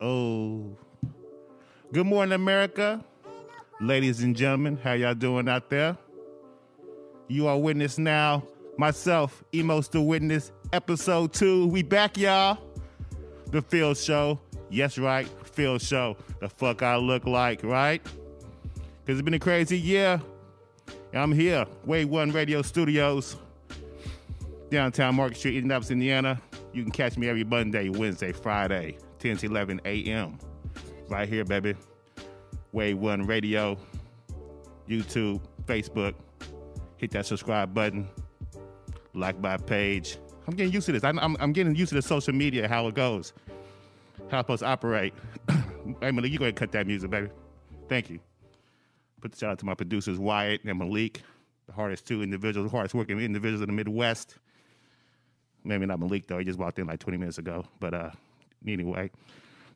oh. Good morning, America. Ladies and gentlemen, how y'all doing out there? You are witness now. Myself, Emos the Witness, episode two. We back, y'all. The Phil Show. Yes, right. Phil Show. The fuck I look like, right? Because it's been a crazy year. I'm here, Wave One Radio Studios, downtown Market Street, Indianapolis, Indiana. You can catch me every Monday, Wednesday, Friday, 10 to 11 a.m. Right here, baby. Wave One Radio, YouTube, Facebook. Hit that subscribe button, like my page. I'm getting used to this. I'm, I'm, I'm getting used to the social media, how it goes, how to operate. hey, Malik, you go ahead and cut that music, baby. Thank you. Put the shout out to my producers, Wyatt and Malik, the hardest two individuals, hardest working individuals in the Midwest. Maybe not Malik though; he just walked in like 20 minutes ago. But uh, anyway,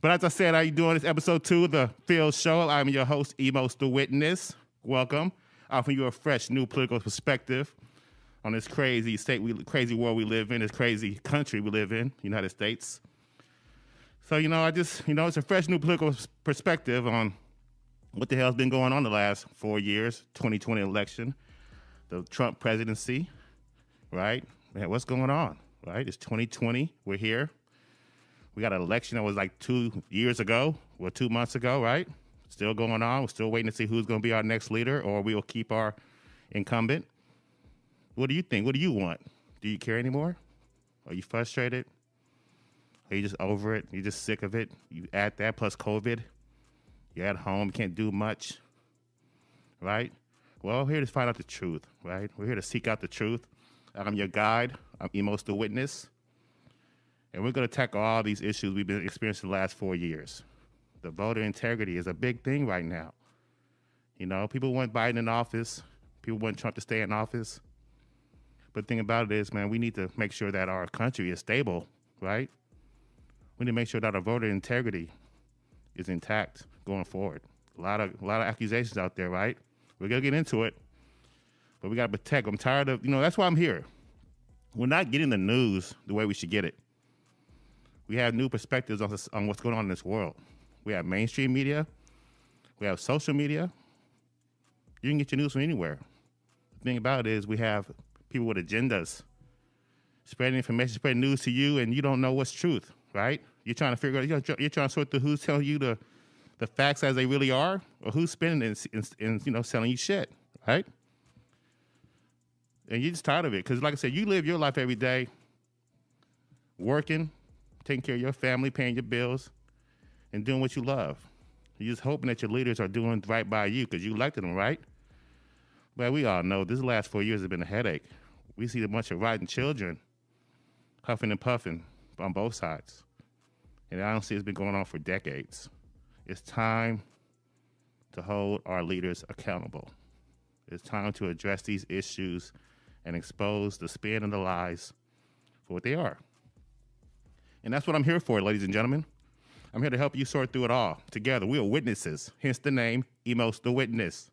but as I said, how you doing? It's episode two of the Phil Show. I'm your host, Emos the Witness. Welcome. Uh, Offering you a fresh, new political perspective on this crazy state, we crazy world we live in, this crazy country we live in, United States. So you know, I just you know, it's a fresh, new political perspective on what the hell's been going on the last four years, 2020 election, the Trump presidency, right? Man, what's going on, right? It's 2020. We're here. We got an election that was like two years ago, or two months ago, right? Still going on. We're still waiting to see who's going to be our next leader, or we will keep our incumbent. What do you think? What do you want? Do you care anymore? Are you frustrated? Are you just over it? You just sick of it? You add that plus COVID you're at home, can't do much, right? Well, we're here to find out the truth, right? We're here to seek out the truth. I'm your guide. I'm Emos the Witness. And we're going to tackle all these issues we've been experiencing the last four years. The voter integrity is a big thing right now. You know, people want Biden in office, people want Trump to stay in office. But the thing about it is, man, we need to make sure that our country is stable, right? We need to make sure that our voter integrity is intact going forward. A lot of a lot of accusations out there, right? We're gonna get into it, but we gotta protect. I'm tired of you know. That's why I'm here. We're not getting the news the way we should get it. We have new perspectives on, this, on what's going on in this world. We have mainstream media. We have social media. You can get your news from anywhere. The thing about it is, we have people with agendas spreading information, spreading news to you, and you don't know what's truth, right? You're trying to figure out. You're, you're trying to sort through who's telling you the the facts as they really are, or who's spinning and, and, and you know selling you shit, right? And you're just tired of it because, like I said, you live your life every day, working, taking care of your family, paying your bills, and doing what you love. You're just hoping that your leaders are doing right by you because you elected them, right? But we all know this last four years has been a headache. We see a bunch of rotten children huffing and puffing on both sides. And I don't see it's been going on for decades. It's time to hold our leaders accountable. It's time to address these issues and expose the spin and the lies for what they are. And that's what I'm here for, ladies and gentlemen. I'm here to help you sort through it all. Together, we are witnesses, hence the name Emos the Witness.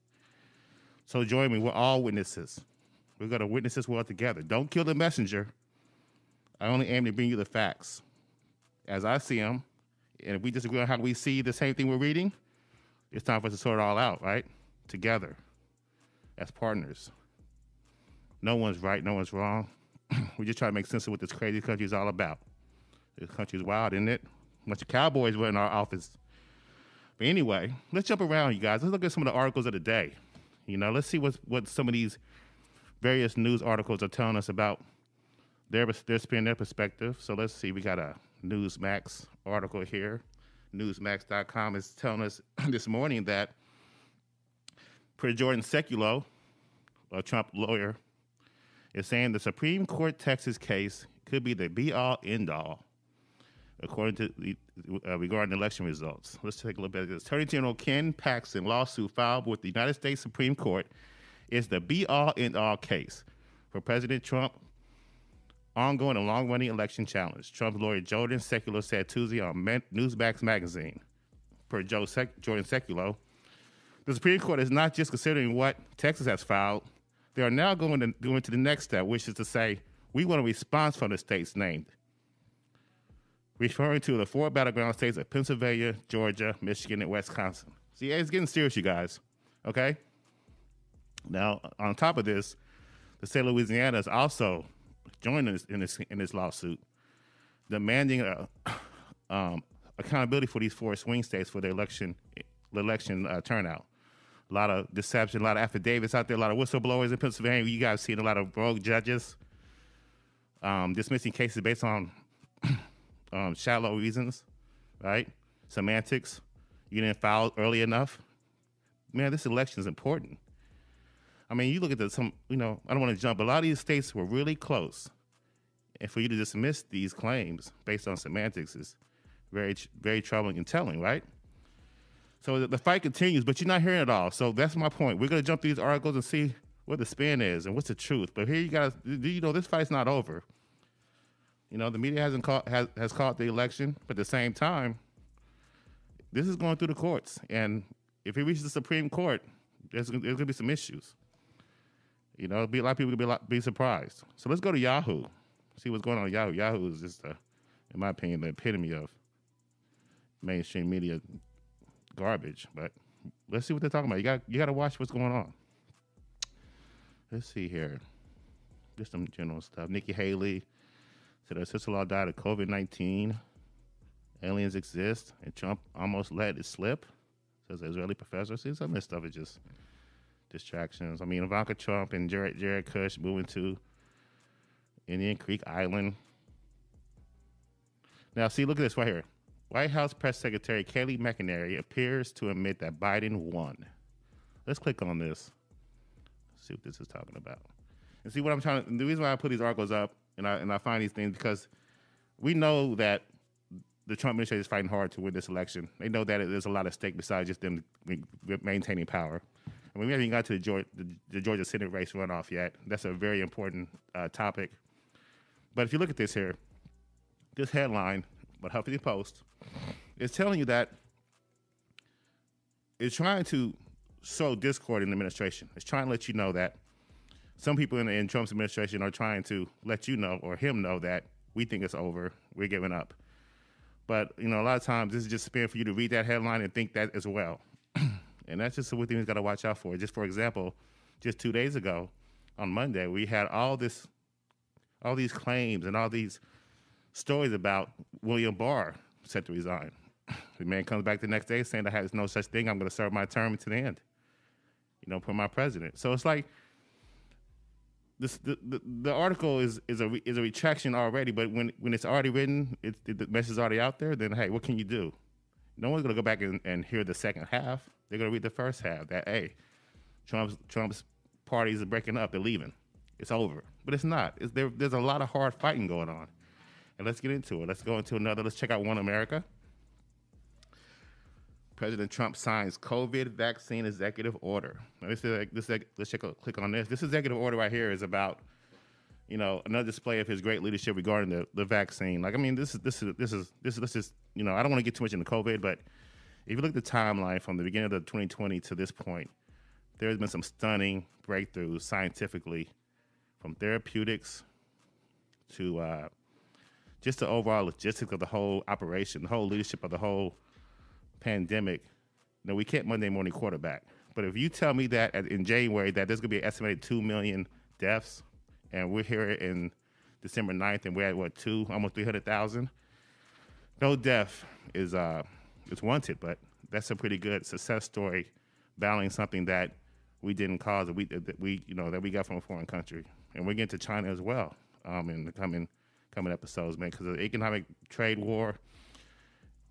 So join me, we're all witnesses. We're going to witness this world together. Don't kill the messenger. I only aim to bring you the facts as I see them and if we disagree on how we see the same thing we're reading, it's time for us to sort it all out, right? Together, as partners. No one's right, no one's wrong. we just try to make sense of what this crazy country is all about. This country's wild, isn't it? A bunch of cowboys were in our office. But anyway, let's jump around, you guys. Let's look at some of the articles of the day. You know, let's see what what some of these various news articles are telling us about their their spin, their perspective. So let's see. We got a Newsmax article here. Newsmax.com is telling us this morning that per Jordan Sekulow, a Trump lawyer, is saying the Supreme Court Texas case could be the be all end all, according to the, uh, regarding election results. Let's take a look at this. Attorney General Ken Paxton lawsuit filed with the United States Supreme Court is the be all end all case for President Trump ongoing and long running election challenge. Trump's lawyer Jordan Sekulow said Tuesday on Newsmax magazine. Per Joe Sec- Jordan Sekulow, the Supreme Court is not just considering what Texas has filed, they are now going to go into the next step, which is to say, we want a response from the states named. Referring to the four battleground states of Pennsylvania, Georgia, Michigan, and Wisconsin. See, it's getting serious, you guys. Okay? Now, on top of this, the state of Louisiana is also joining this, in this in this lawsuit, demanding uh, um, accountability for these four swing states for the election election uh, turnout. A lot of deception, a lot of affidavits out there, a lot of whistleblowers in Pennsylvania. You guys seen a lot of rogue judges um, dismissing cases based on um, shallow reasons, right? Semantics. You didn't file early enough. Man, this election is important. I mean, you look at the some, you know, I don't want to jump. A lot of these states were really close, and for you to dismiss these claims based on semantics is very, very troubling and telling, right? So the, fight continues, but you're not hearing it all. So that's my point. We're gonna jump through these articles and see what the spin is and what's the truth. But here you guys, do you know this fight's not over? You know, the media hasn't caught has has caught the election, but at the same time, this is going through the courts, and if it reaches the Supreme Court, there's, there's going to be some issues. You know, be a lot of people gonna be be surprised. So let's go to Yahoo, see what's going on Yahoo. Yahoo is just, a, in my opinion, the epitome of mainstream media garbage. But let's see what they're talking about. You got you got to watch what's going on. Let's see here, just some general stuff. Nikki Haley said her sister-in-law died of COVID nineteen. Aliens exist, and Trump almost let it slip. Says Israeli professor. See, some of this stuff is just distractions. I mean, Ivanka Trump and Jared, Jared Kush moving to Indian Creek Island. Now, see, look at this right here. White House Press Secretary Kayleigh McEnany appears to admit that Biden won. Let's click on this. See what this is talking about. And see what I'm trying to. The reason why I put these articles up and I and I find these things because we know that the Trump administration is fighting hard to win this election. They know that there's a lot of stake besides just them maintaining power. And we haven't even got to the Georgia, the Georgia Senate race runoff yet. That's a very important uh, topic. But if you look at this here, this headline, but Huffington Post, is telling you that it's trying to sow discord in the administration. It's trying to let you know that some people in, in Trump's administration are trying to let you know or him know that we think it's over, we're giving up. But you know, a lot of times this is just spin for you to read that headline and think that as well. And that's just what things got to watch out for. Just for example, just two days ago on Monday, we had all this, all these claims and all these stories about William Barr set to resign. The man comes back the next day saying I had no such thing. I'm going to serve my term to the end. You know, for my president. So it's like this, the, the, the article is is a is a retraction already. But when when it's already written, it, the message is already out there. Then hey, what can you do? No one's to go back and, and hear the second half. They're to read the first half that, hey, Trump's, Trump's parties are breaking up. They're leaving. It's over. But it's not. It's, there, there's a lot of hard fighting going on. And let's get into it. Let's go into another. Let's check out One America. President Trump signs COVID vaccine executive order. Now this is this. Let's check. A click on this. This executive order right here is about, you know, another display of his great leadership regarding the, the vaccine. Like, I mean, this is this is this is this is this is you know, I don't want to get too much into COVID, but if you look at the timeline from the beginning of the 2020 to this point, there's been some stunning breakthroughs scientifically, from therapeutics to uh, just the overall logistics of the whole operation, the whole leadership of the whole pandemic. No, we can't Monday morning quarterback. But if you tell me that in January that there's going to be an estimated 2 million deaths, and we're here in December 9th and we're at what, two, almost 300,000, no death is uh, is wanted, but that's a pretty good success story, battling something that we didn't cause that we that we you know that we got from a foreign country, and we're getting to China as well um, in the coming coming episodes, man, because the economic trade war,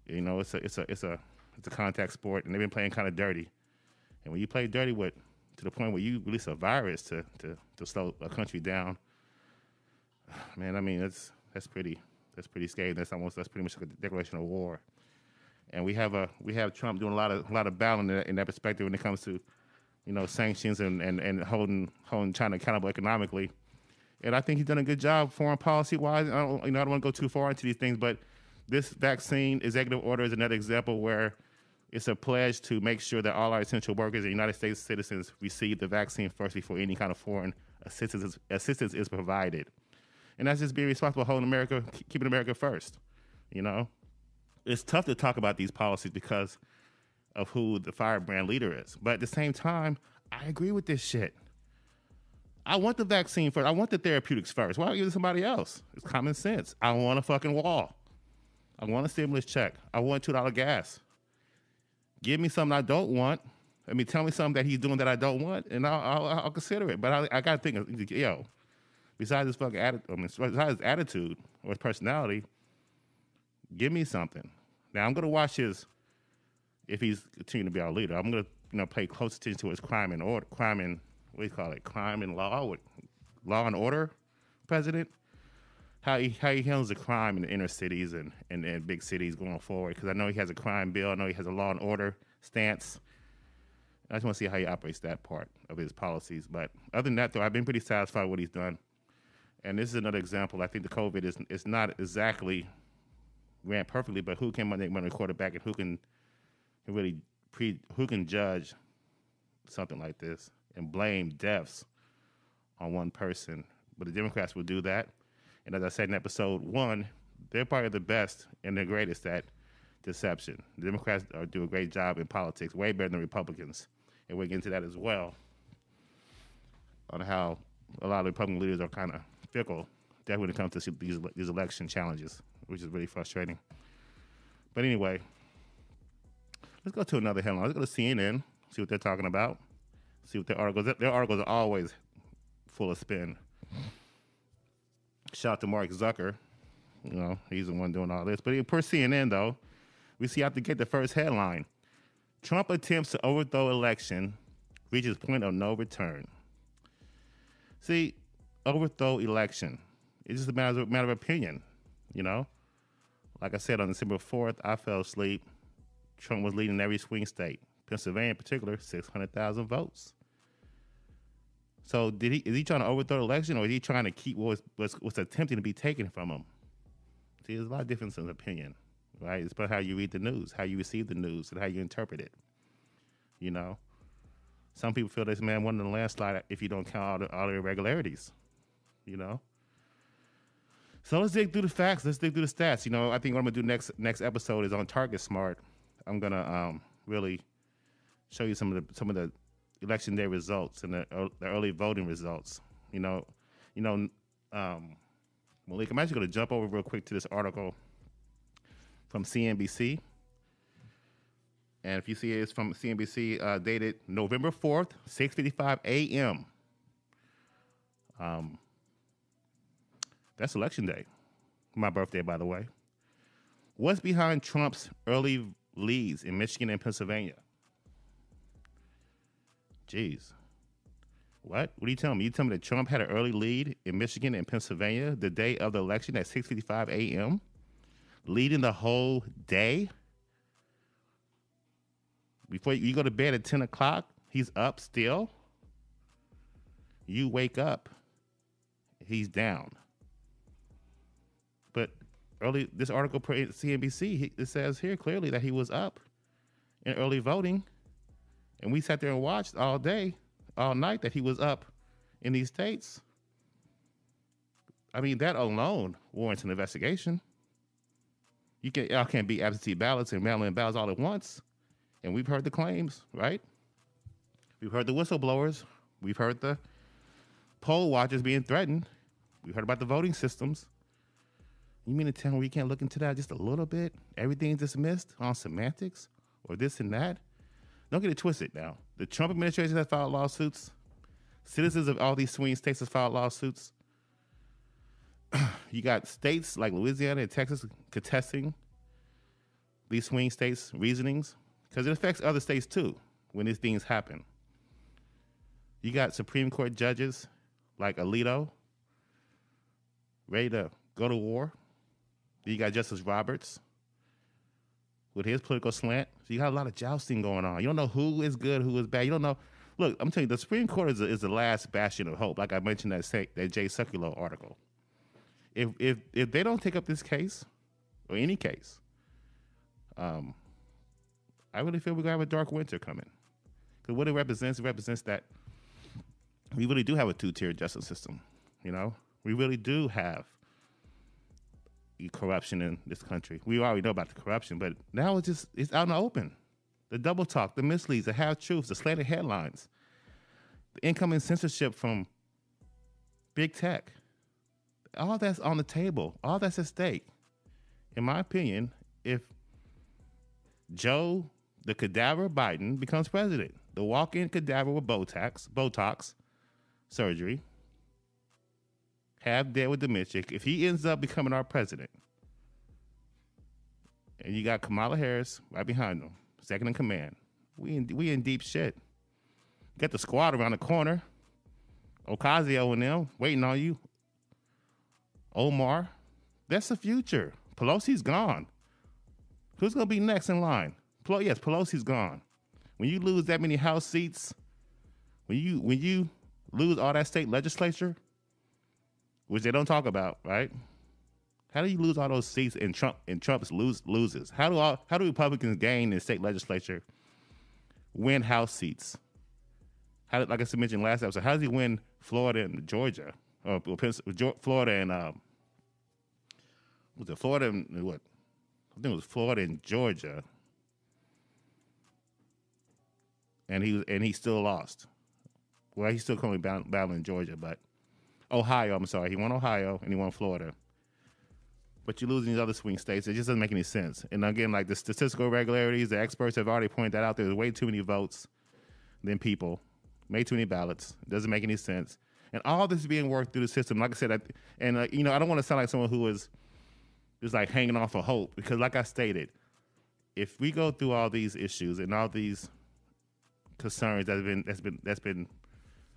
you know, it's a it's a it's a it's a contact sport, and they've been playing kind of dirty, and when you play dirty with to the point where you release a virus to to to slow a country down, man, I mean that's that's pretty that's pretty scary. That's almost that's pretty much like a declaration of war and we have a we have Trump doing a lot of a lot of battling in that, in that perspective when it comes to you know sanctions and, and, and holding holding China accountable economically. And I think he's done a good job foreign policy wise. I don't you know I don't want to go too far into these things, but this vaccine executive order is another example where it's a pledge to make sure that all our essential workers and United States citizens receive the vaccine first before any kind of foreign assistance is, assistance is provided. And that's just being responsible, holding America, keeping America first. You know, it's tough to talk about these policies because of who the firebrand leader is. But at the same time, I agree with this shit. I want the vaccine first. I want the therapeutics first. Why don't you give somebody else? It's common sense. I want a fucking wall. I want a stimulus check. I want two dollar gas. Give me something I don't want. I mean, tell me something that he's doing that I don't want, and I'll, I'll, I'll consider it. But I, I got to think, yo, besides his fucking attitude, I mean, besides his attitude or his personality, give me something. Now I'm gonna watch his. If he's continuing to be our leader, I'm gonna you know pay close attention to his crime and order, crime and what do you call it, crime and law, law and order, president. How he how he handles the crime in the inner cities and, and, and big cities going forward. Because I know he has a crime bill. I know he has a law and order stance. I just want to see how he operates that part of his policies. But other than that, though, I've been pretty satisfied with what he's done. And this is another example. I think the COVID is is not exactly ran perfectly, but who can run a quarterback and who can, can really pre who can judge something like this and blame deaths on one person? But the Democrats will do that. And as I said in episode one, they're probably the best and the greatest at deception. The Democrats are, do a great job in politics, way better than Republicans. And we'll get into that as well on how a lot of Republican leaders are kind of fickle, definitely when it comes to these, these election challenges which is really frustrating. But anyway, let's go to another headline. Let's go to CNN, see what they're talking about, see what their articles. Their articles are always full of spin. Shout out to Mark Zucker. You know, he's the one doing all this. But per CNN, though, we see have to get the first headline. Trump attempts to overthrow election reaches point of no return. See, overthrow election. It's just a matter of, matter of opinion, you know? Like I said, on December 4th, I fell asleep. Trump was leading every swing state, Pennsylvania in particular, 600,000 votes. So did he is he trying to overthrow the election or is he trying to keep what was, what's, attempting to be taken from him? See, there's a lot of difference in opinion, right? It's about how you read the news, how you receive the news, and how you interpret it. You know? Some people feel this man won the landslide if you don't count all the, all the irregularities. You know? So let's dig through the facts. Let's dig through the stats. You know, I think what I'm gonna do next next episode is on Target Smart. I'm gonna um, really show you some of the some of the election day results and the, the early voting results. You know, you know, um, Malik. I'm actually gonna jump over real quick to this article from CNBC. And if you see it, it's from CNBC, uh, dated November 4th, 6:55 a.m. Um, that's election day. My birthday, by the way. What's behind Trump's early leads in Michigan and Pennsylvania? Jeez. What? What are you telling me? You telling me that Trump had an early lead in Michigan and Pennsylvania the day of the election at 6:55 a.m., leading the whole day? Before you go to bed at 10 o'clock, he's up still. You wake up, he's down. But early this article per CNBC it says here clearly that he was up in early voting, and we sat there and watched all day, all night that he was up in these states. I mean, that alone warrants an investigation. You can y'all can't be absentee ballots and mail-in ballots all at once, and we've heard the claims, right? We've heard the whistleblowers. We've heard the poll watchers being threatened. We've heard about the voting systems. You mean to tell me we can't look into that just a little bit? Everything's dismissed on semantics or this and that? Don't get it twisted now. The Trump administration has filed lawsuits. Citizens of all these swing states have filed lawsuits. you got states like Louisiana and Texas contesting these swing states' reasonings because it affects other states too when these things happen. You got Supreme Court judges like Alito ready to go to war you got Justice Roberts with his political slant. So you got a lot of jousting going on. You don't know who is good, who is bad. You don't know. Look, I'm telling you, the Supreme Court is, a, is the last bastion of hope. Like I mentioned that that Jay Sekulow article. If if if they don't take up this case or any case, um, I really feel we're gonna have a dark winter coming. Because what it represents, it represents that we really do have a two tier justice system. You know, we really do have corruption in this country. We already know about the corruption, but now it's just it's out in the open. The double talk, the misleads, the half truths, the slanted headlines, the incoming censorship from big tech. All that's on the table. All that's at stake. In my opinion, if Joe, the cadaver Biden, becomes president, the walk-in cadaver with Botox, Botox surgery, half dead with dementia, if he ends up becoming our president, and you got Kamala Harris right behind him, second in command, we in, we in deep shit. Got the squad around the corner. Ocasio and them waiting on you. Omar, that's the future. Pelosi's gone. Who's gonna be next in line? Pel- yes, Pelosi's gone. When you lose that many House seats, when you when you lose all that state legislature, which they don't talk about, right? How do you lose all those seats and Trump and Trump's lose loses? How do all how do Republicans gain in state legislature, win House seats? How did, like I mentioned last episode, how does he win Florida and Georgia or Florida and um, was it Florida and what? I think it was Florida and Georgia, and he was and he still lost. Well, he's still currently battling Georgia, but Ohio. I'm sorry, he won Ohio and he won Florida. But you lose in these other swing states. It just doesn't make any sense. And again, like the statistical irregularities, the experts have already pointed that out. There's way too many votes than people, made too many ballots. It doesn't make any sense. And all this is being worked through the system. Like I said, I, and uh, you know, I don't want to sound like someone who is just like hanging off of hope because, like I stated, if we go through all these issues and all these concerns that have been that's been that's been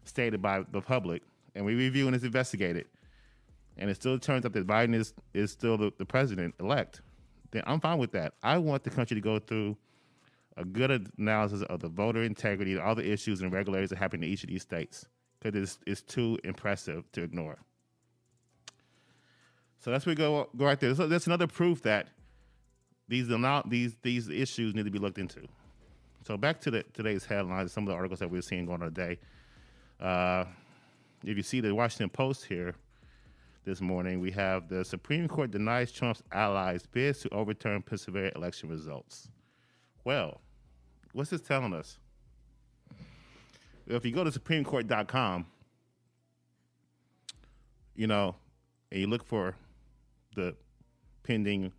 stated by the public, and we review and it's investigated, and it still turns out that Biden is is still the, the president elect, then I'm fine with that. I want the country to go through a good analysis of the voter integrity, all the issues and irregularities that happen in each of these states, because it's, it's too impressive to ignore. So that's where we go go right there. So that's another proof that these these these issues need to be looked into. So back to the today's headlines, some of the articles that we're seeing going on today. Uh, if you see the Washington Post here this morning, we have the Supreme Court denies Trump's allies bids to overturn Pennsylvania election results. Well, what's this telling us? If you go to SupremeCourt.com, you know, and you look for the pending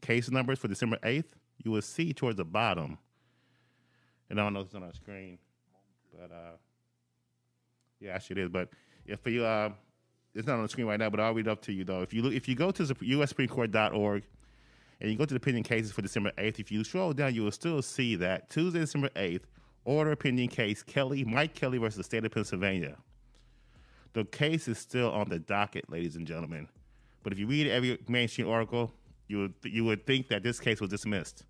case numbers for December 8th, you will see towards the bottom, and I don't know if it's on our screen, but uh, yeah, actually it is. But if you, uh, it's not on the screen right now, but I'll read up to you though. If you look, if you go to USSupremeCourt.org and you go to the pending cases for December 8th, if you scroll down, you will still see that Tuesday, December 8th, order pending case Kelly, Mike Kelly versus the state of Pennsylvania. The case is still on the docket, ladies and gentlemen. But if you read every mainstream article, you would you would think that this case was dismissed.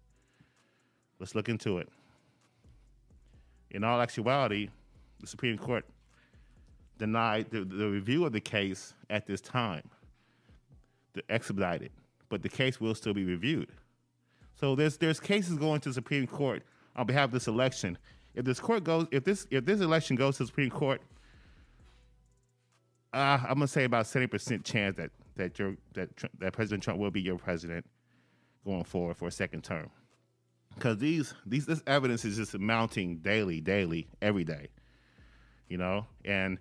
Let's look into it. In all actuality, the Supreme Court denied the, the review of the case at this time, to expedited, but the case will still be reviewed. So there's there's cases going to the Supreme Court on behalf of this election. If this court goes, if this if this election goes to the Supreme Court, uh, I'm gonna say about seventy percent chance that that your that that President Trump will be your president going forward for a second term. Because these these this evidence is just mounting daily, daily, every day. You know, and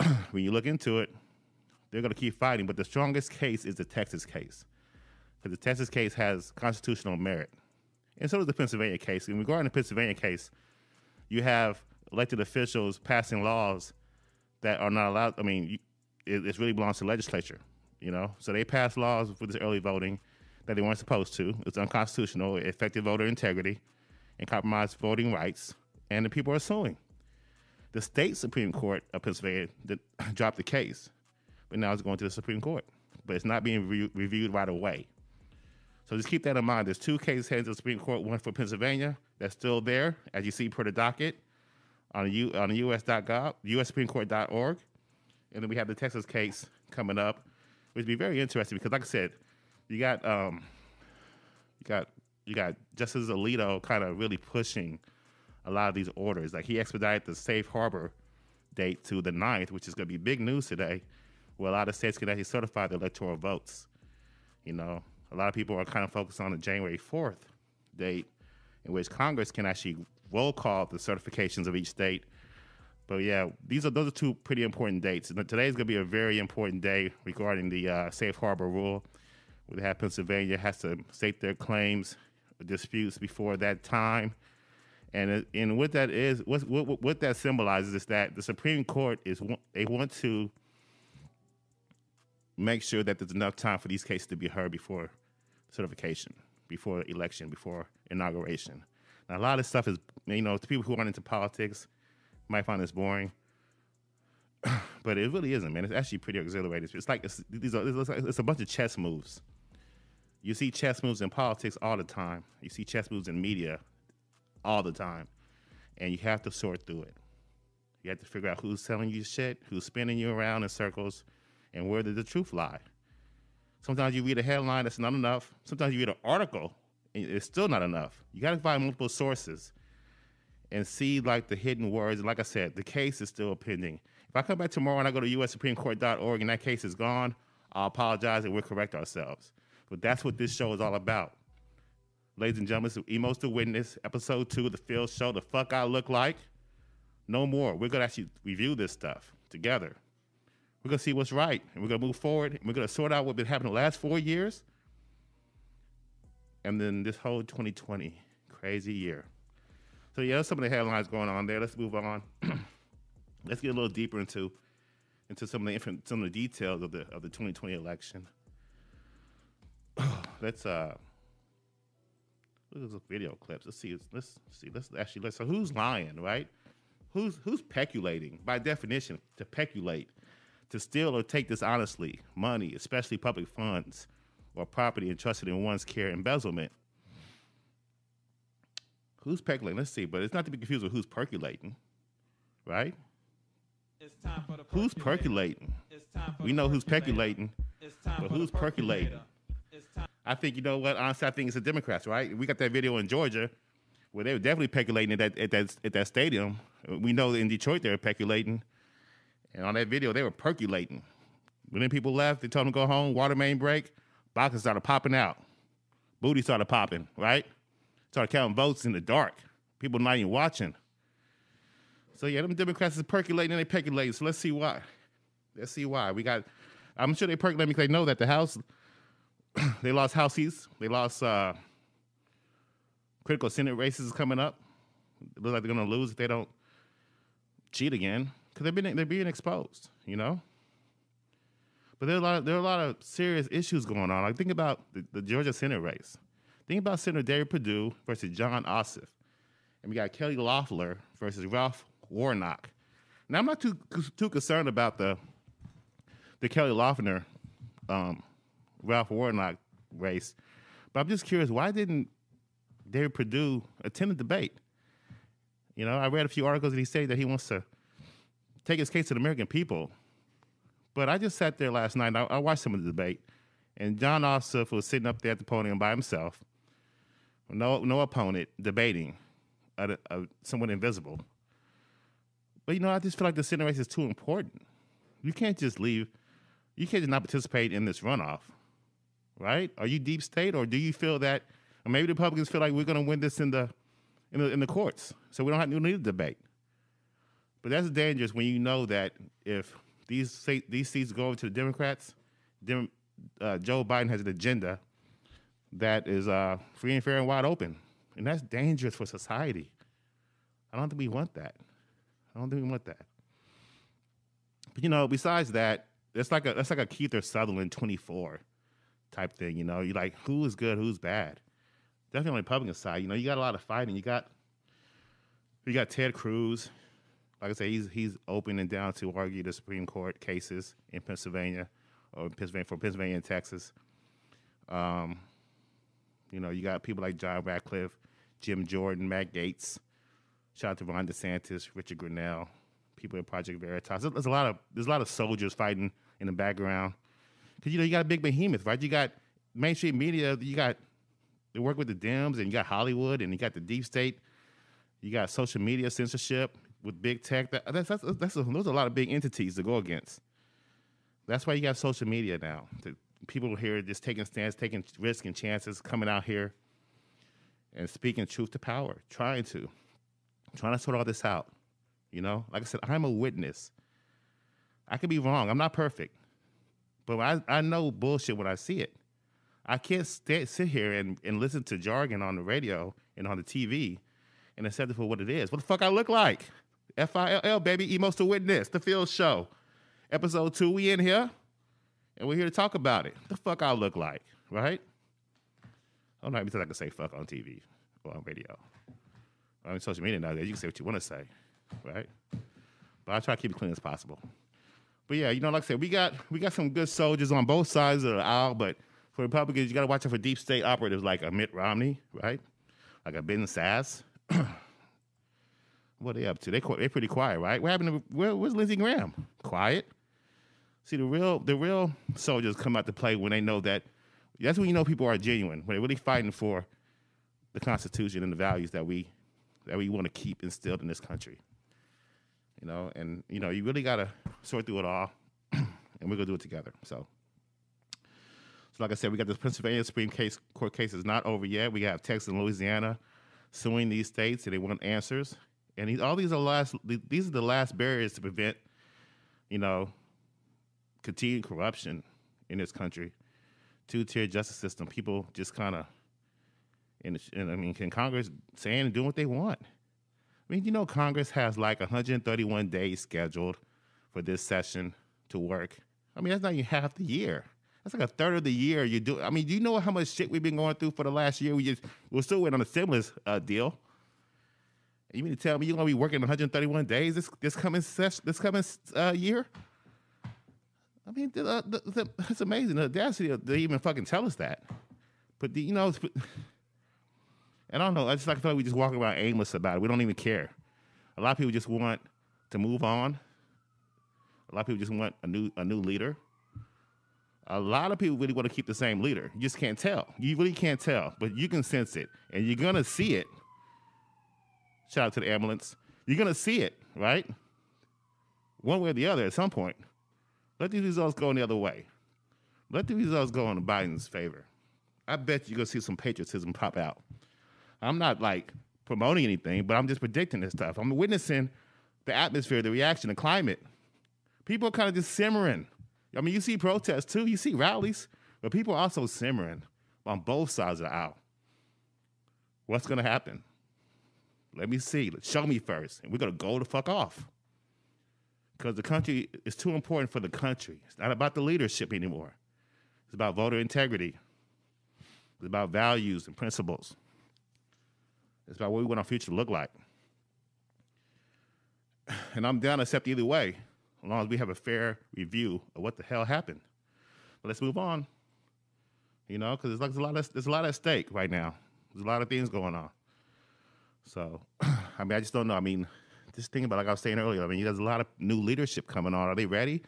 when you look into it, they're going to keep fighting. But the strongest case is the Texas case, because the Texas case has constitutional merit, and so does the Pennsylvania case. And regarding the Pennsylvania case, you have elected officials passing laws that are not allowed. I mean, it, it really belongs to the legislature, you know. So they passed laws for this early voting that they weren't supposed to. It's unconstitutional. It affected voter integrity and compromised voting rights, and the people are suing. The state Supreme Court of Pennsylvania did, dropped the case, but now it's going to the Supreme Court. But it's not being re- reviewed right away. So just keep that in mind. There's two cases heading to the Supreme Court, one for Pennsylvania that's still there, as you see per the docket on, U, on us.gov, ussupremecourt.org. And then we have the Texas case coming up, which would be very interesting because, like I said, you got um, you got you got Justice Alito kind of really pushing a lot of these orders. Like he expedited the safe harbor date to the 9th, which is going to be big news today, where a lot of states can actually certify the electoral votes. You know, a lot of people are kind of focused on the January 4th date, in which Congress can actually roll call the certifications of each state. But yeah, these are those are two pretty important dates. And today is going to be a very important day regarding the uh, safe harbor rule. We have Pennsylvania has to state their claims, disputes before that time. And, and what that is, what, what, what that symbolizes is that the Supreme Court is they want to make sure that there's enough time for these cases to be heard before certification, before election, before inauguration. Now, a lot of stuff is, you know, to people who aren't into politics, might find this boring, but it really isn't, man. It's actually pretty exhilarating. It's like it's, these are, it's a bunch of chess moves. You see chess moves in politics all the time. You see chess moves in media all the time, and you have to sort through it. You have to figure out who's telling you shit, who's spinning you around in circles, and where did the truth lie. Sometimes you read a headline that's not enough. Sometimes you read an article and it's still not enough. You got to find multiple sources and see like the hidden words. Like I said, the case is still pending. If I come back tomorrow and I go to ussupremecourt.org and that case is gone, I'll apologize and we'll correct ourselves. But that's what this show is all about. Ladies and gentlemen, Emo's the Witness, episode two of the Phil Show, The Fuck I Look Like. No more. We're going to actually review this stuff together. We're going to see what's right, and we're going to move forward, and we're going to sort out what's been happening the last four years, and then this whole 2020 crazy year. So yeah, some of the headlines going on there. Let's move on. Let's get a little deeper into into some of the some of the details of the of the 2020 election. let's uh look at some video clips. Let's see. Let's see. Let's actually let's. So who's lying, right? Who's who's peculating? By definition, to peculate, to steal or take dishonestly money, especially public funds or property entrusted in one's care, embezzlement who's percolating? Let's see, but it's not to be confused with who's percolating, right? It's time for the who's percolating? It's time for we know who's percolating, but who's percolating? I think you know what. Honestly, I think it's the Democrats, right? We got that video in Georgia where they were definitely peculating at that at that, at that stadium. We know in Detroit they were peculating, and on that video they were percolating. When then people left, they told them to go home. Water main break, boxes started popping out, booty started popping, right? Started counting votes in the dark. People not even watching. So yeah, them Democrats is percolating and they percolating. So let's see why. Let's see why. We got I'm sure they percolate because they know that the House they lost House seats. They lost uh, critical Senate races coming up. It looks like they're gonna lose if they don't cheat again. Because they've been they're being exposed, you know? But there are a lot of, there are a lot of serious issues going on. Like think about the, the Georgia Senate race. Think about Senator David Perdue versus Jon Ossoff. And we got Kelly Loeffler versus Ralph Warnock. Now, I'm not too too concerned about the the Kelly Loeffler, um, Ralph Warnock race, but I'm just curious why didn't David Perdue attend the debate? You know, I read a few articles and he said that he wants to take his case to the American people. But I just sat there last night. I, I watched some of the debate, and Jon Ossoff was sitting up there at the podium by himself no no opponent debating, uh, someone invisible. But you know, I just feel like the Senate race is too important. You can't just leave. You can't just not participate in this runoff, right? Are you deep state, or do you feel that, or maybe the Republicans feel like we're going to win this in the, in the in the courts, so we don't have to need a debate. But that's dangerous when you know that if these these seats go over to the Democrats, Dem, uh, Joe Biden has an agenda that is uh, free and fair and wide open. And that's dangerous for society. I don't think we want that. I don't think we want that. But you know, besides that, it's like a that's like a Kiefer Sutherland 24 type thing, you know. You like who is good, who's bad. Definitely on the Republican side, you know, you got a lot of fighting. You got you got Ted Cruz. Like I say, he's he's open and down to argue the Supreme Court cases in Pennsylvania or Pennsylvania for Pennsylvania and Texas. Um, you know, you got people like John Ratcliffe, Jim Jordan, Matt Gaetz. Shout out to Ron DeSantis, Richard Grenell, people in Project Veritas. There's a lot of there's a lot of soldiers fighting in the background because you know you got a big behemoth, right? You got mainstream media. You got they work with the Dems, and you got Hollywood, and you got the deep state. You got social media censorship with big tech. That, that's that's, that's a, those are a lot of big entities to go against. That's why you got social media now to people here just taking stands, taking risks and chances, coming out here and speaking truth to power, trying to, trying to sort all this out. You know, like I said, I'm a witness. I could be wrong. I'm not perfect, but I, I know bullshit when I see it. I can't stay, sit here and, and listen to jargon on the radio and on the TV and accept it for what it is. What the fuck I look like? F I L L, baby, Emos to Witness, the Field Show. Episode two, we in here, and we're here to talk about it. The fuck I look like, right? I don't know because I can say fuck on TV or on radio. I mean, social media nowadays, you can say what you want to say, right? But I try to keep it clean as possible. But yeah, you know, like I said, we got we got some good soldiers on both sides of the aisle, but for Republicans, you got to watch out for deep state operatives like a Mitt Romney, right? Like a Ben Sasse. what are they up to? They they're pretty quiet, right? What happened to where, where's Lindsey Graham? Quiet. See, the real the real soldiers come out to play when they know that. That's when you know people are genuine. When they're really fighting for the Constitution and the values that we that we want to keep instilled in this country. You know, and you know, you really gotta sort through it all, and we're gonna do it together. So. So, like I said, we got the Pennsylvania Supreme case, Court case is not over yet. We have Texas and Louisiana suing these states, and they want answers. And these, all these are last. These are the last barriers to prevent, you know, continued corruption in this country. Two-tier justice system. People just kind of, and, and I mean, can Congress saying and doing what they want? I mean, you know, Congress has like 131 days scheduled for this session to work. I mean, that's not even half the year. That's like a third of the year you do. I mean, do you know how much shit we've been going through for the last year? We just we're still waiting on a stimulus uh, deal. You mean to tell me you're gonna be working 131 days this this coming ses- this coming uh, year? I mean, the, uh, the, the, amazing the audacity to even fucking tell us that. But the, you know, and I don't know. I just like feel like we just walk around aimless about it. We don't even care. A lot of people just want to move on. A lot of people just want a new a new leader. A lot of people really want to keep the same leader. You just can't tell. You really can't tell, but you can sense it, and you're gonna see it. Shout out to the ambulance. You're gonna see it, right? One way or the other at some point. Let these results go in the other way. Let the results go in Biden's favor. I bet you're gonna see some patriotism pop out. I'm not like promoting anything, but I'm just predicting this stuff. I'm witnessing the atmosphere, the reaction, the climate. People are kind of just simmering I mean, you see protests too, you see rallies, but people are also simmering on both sides of the aisle. What's to happen? Let me see. Show me first. And we're to go the fuck off. Because the country is too important for the country. It's not about the leadership anymore. It's about voter integrity. It's about values and principles. It's about what we want our future to look like. And I'm down to accept either way as long as we have a fair review of what the hell happened. But let's move on. You know, because there's like there's a lot of there's a lot at stake right now. There's a lot of things going on. So, I mean, I just don't know. I mean, just thinking about like I was saying earlier. I mean, there's a lot of new leadership coming on. Are they ready?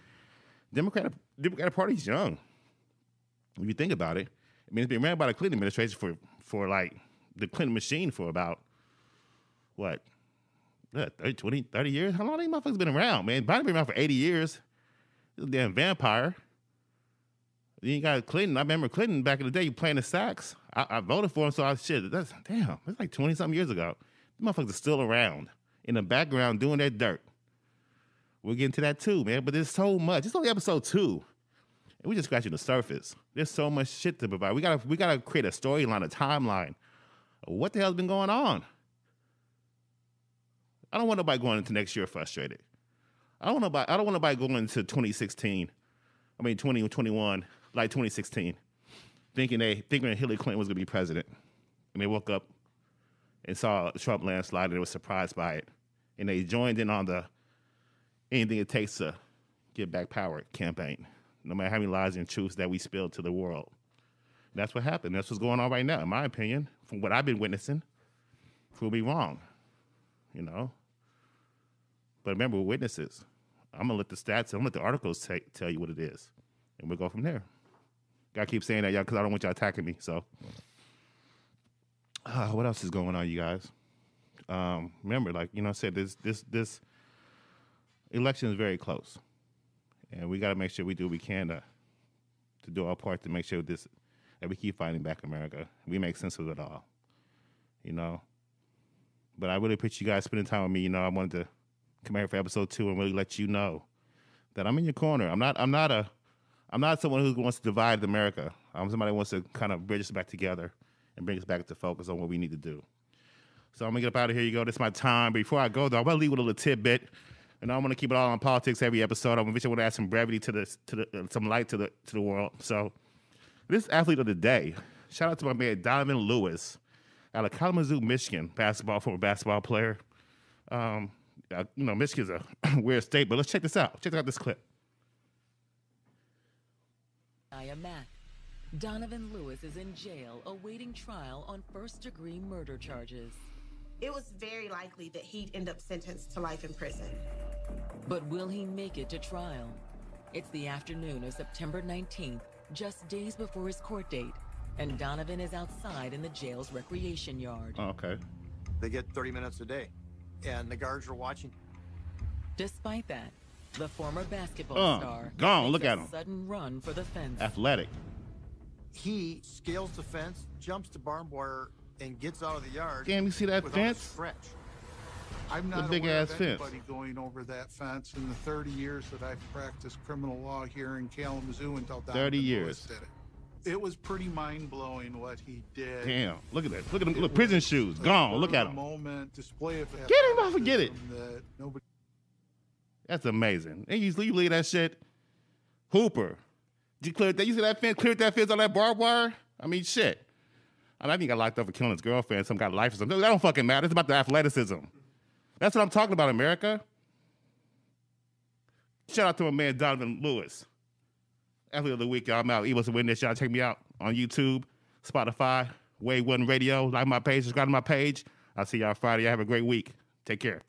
Democratic Democratic Party's young. If you think about it, I mean, it's been ran by the Clinton administration for for like the Clinton machine for about what 30, 20, 30 years? How long these motherfuckers been around, man? Biden been around for 80 years. Damn vampire. You got Clinton. I remember Clinton back in the day, you playing the sax. I, I, voted for him, so I shit. That's damn. That's like 20 something years ago. The motherfuckers are still around in the background doing their dirt. We'll get into that too, man. But there's so much. It's only episode two. And we're just scratching the surface. There's so much shit to provide. We gotta we gotta create a storyline, a timeline. What the hell's been going on? I don't want nobody going into next year frustrated. I don't want nobody, I don't want nobody going into 2016. I mean 2021, like 2016, thinking they thinking Hillary Clinton was gonna be president. And they woke up and saw Trump landslide and they were surprised by it. And they joined in on the anything it takes to get back power campaign, no matter how many lies and truths that we spilled to the world. That's what happened. That's what's going on right now, in my opinion, from what I've been witnessing. Prove me wrong, you know. But remember, we're witnesses. I'm gonna let the stats, I'm gonna let the articles t- tell you what it is, and we'll go from there. Gotta keep saying that, y'all, because I don't want y'all attacking me. So, uh, what else is going on, you guys? Um, remember, like you know, I said this this this election is very close, and we got to make sure we do what we can to to do our part to make sure this that we keep fighting back America. We make sense of it all. You know. But I really appreciate you guys spending time with me. You know, I wanted to come here for episode two and really let you know that I'm in your corner. I'm not I'm not a I'm not someone who wants to divide America. I'm somebody who wants to kind of bridge us back together and bring us back to focus on what we need to do. So I'm gonna get up out of here. You go. This is my time. Before I go though, I'm gonna leave with a little tidbit, and I'm gonna keep it all on politics every episode. I'm eventually gonna add some brevity to the to the uh, some light to the to the world. So this athlete of the day, shout out to my man Donovan Lewis out of Kalamazoo, Michigan, basketball former basketball player. Um, uh, you know, Michigan's a weird state, but let's check this out. Check out this clip. I am Matt. Donovan Lewis is in jail awaiting trial on first degree murder charges. It was very likely that he'd end up sentenced to life in prison. But will he make it to trial? It's the afternoon of September 19th, just days before his court date, and Donovan is outside in the jail's recreation yard. Oh, okay. They get 30 minutes a day, and the guards are watching. Despite that, the former basketball Uh, star gone. makes Look a at him. sudden run for the fence. Athletic. He scales the fence, jumps the barbed wire, and gets out of the yard. Damn, you see that without a fence? Stretch. I'm The not big aware ass of fence. anybody going over that fence in the 30 years that I've practiced criminal law here in Kalamazoo until Donovan 30 Lewis years. did it. It was pretty mind blowing what he did. Damn. Look at that. Look at him! Look, prison shoes. Gone. Look at the Moment display of Get him off and get it. That nobody That's amazing. And you, you leave that shit. Hooper. Did you clear that? You see that fence? Cleared that fence on that barbed wire? I mean, shit. I think he got locked up for killing his girlfriend. Some got life or something. That don't fucking matter. It's about the athleticism. That's what I'm talking about, America. Shout out to my man Donovan Lewis. Athlete of the week, y'all. I'm out. Was a witness. Y'all check me out on YouTube, Spotify, Way One Radio. Like my page, subscribe to my page. I'll see y'all Friday. Y'all have a great week. Take care.